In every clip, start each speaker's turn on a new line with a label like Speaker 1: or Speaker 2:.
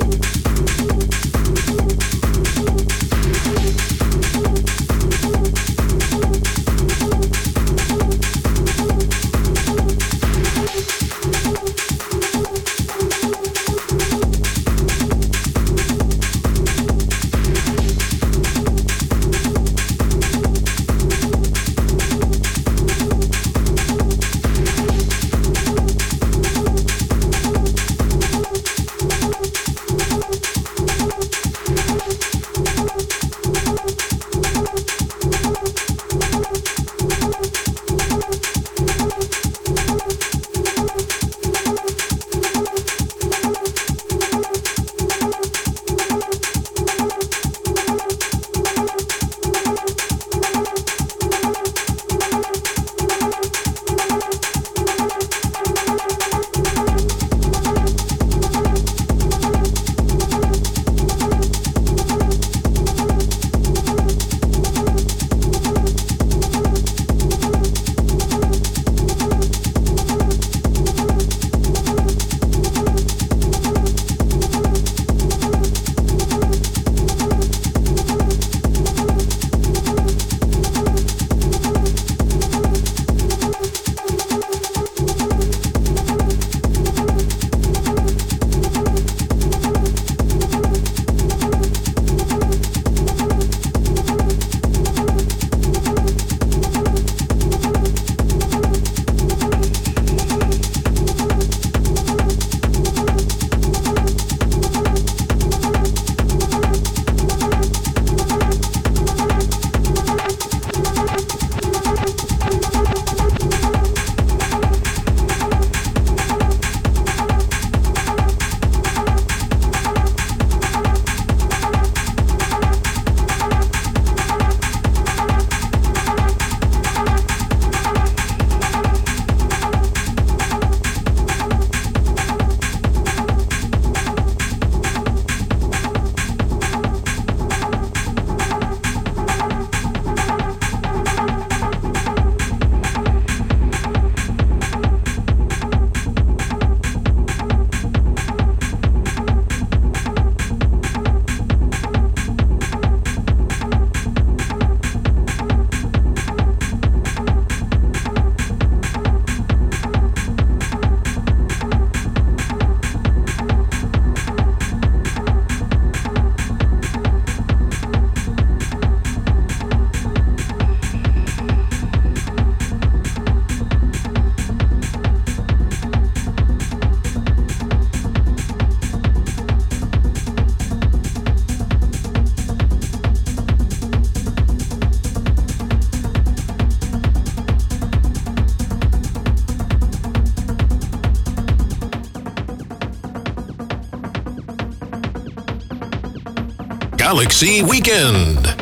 Speaker 1: Ooh. Galaxy Weekend.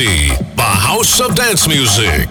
Speaker 1: The house of dance music.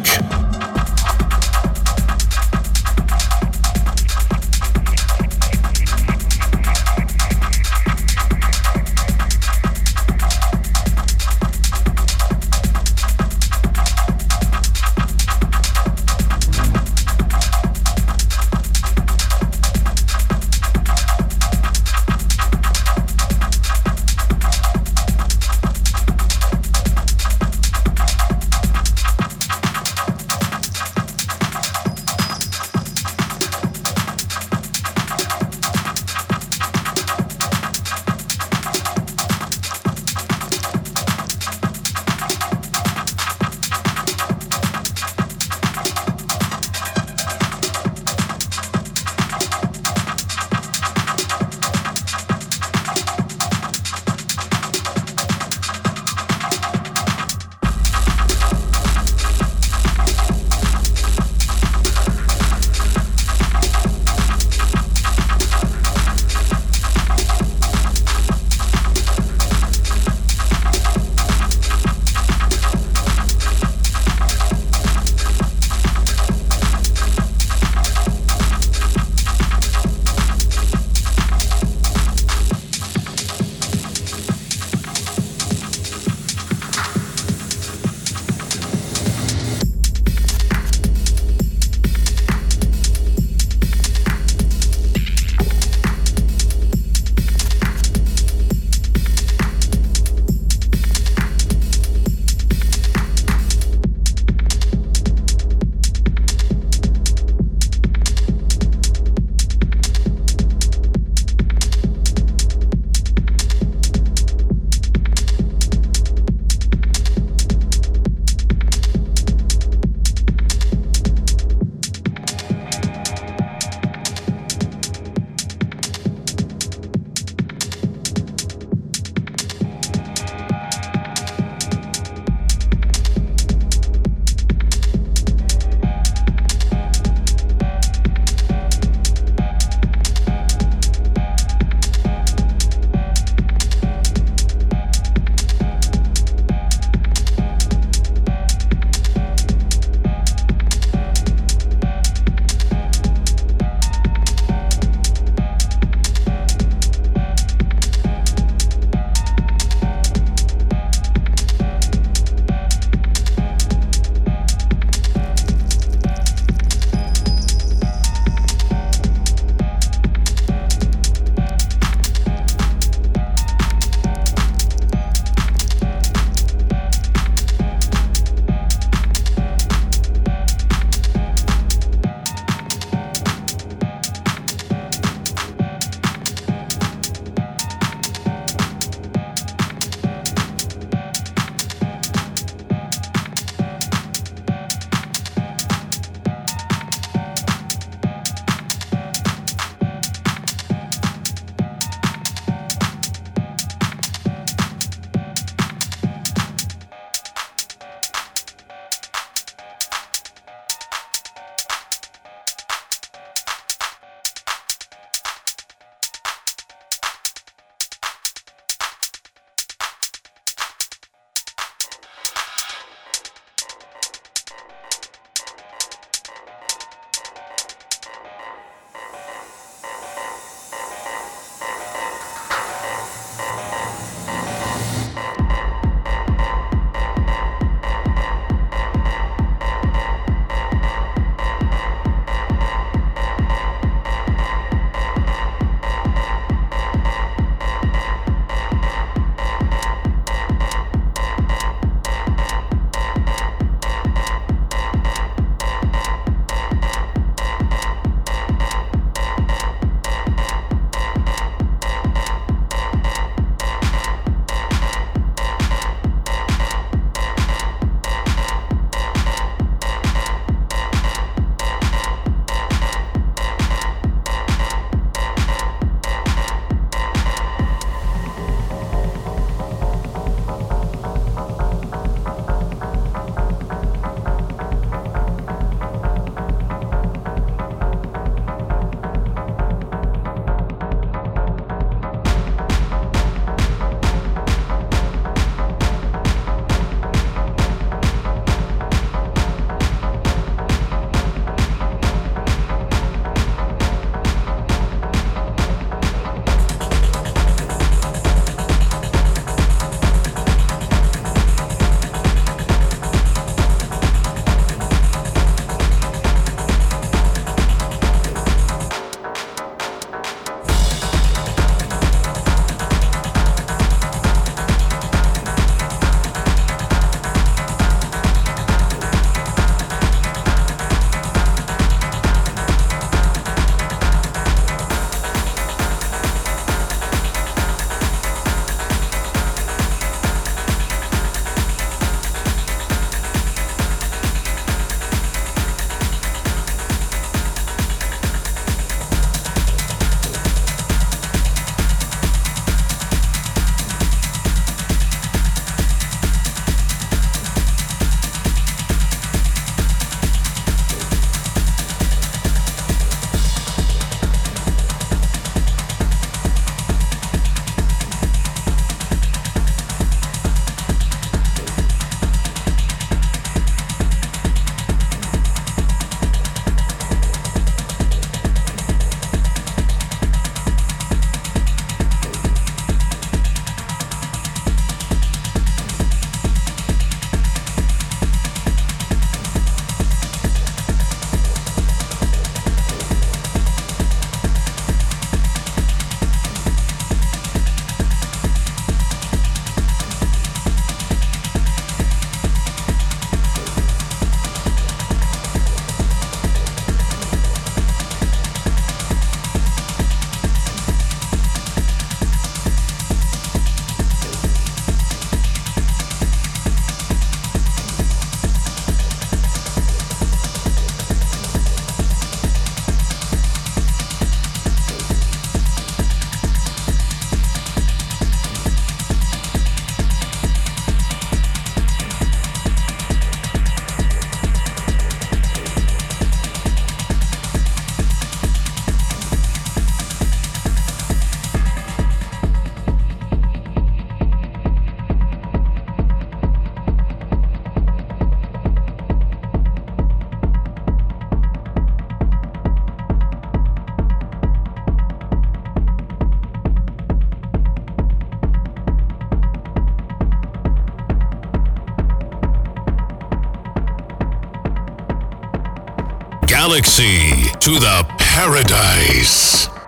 Speaker 1: Galaxy to the paradise.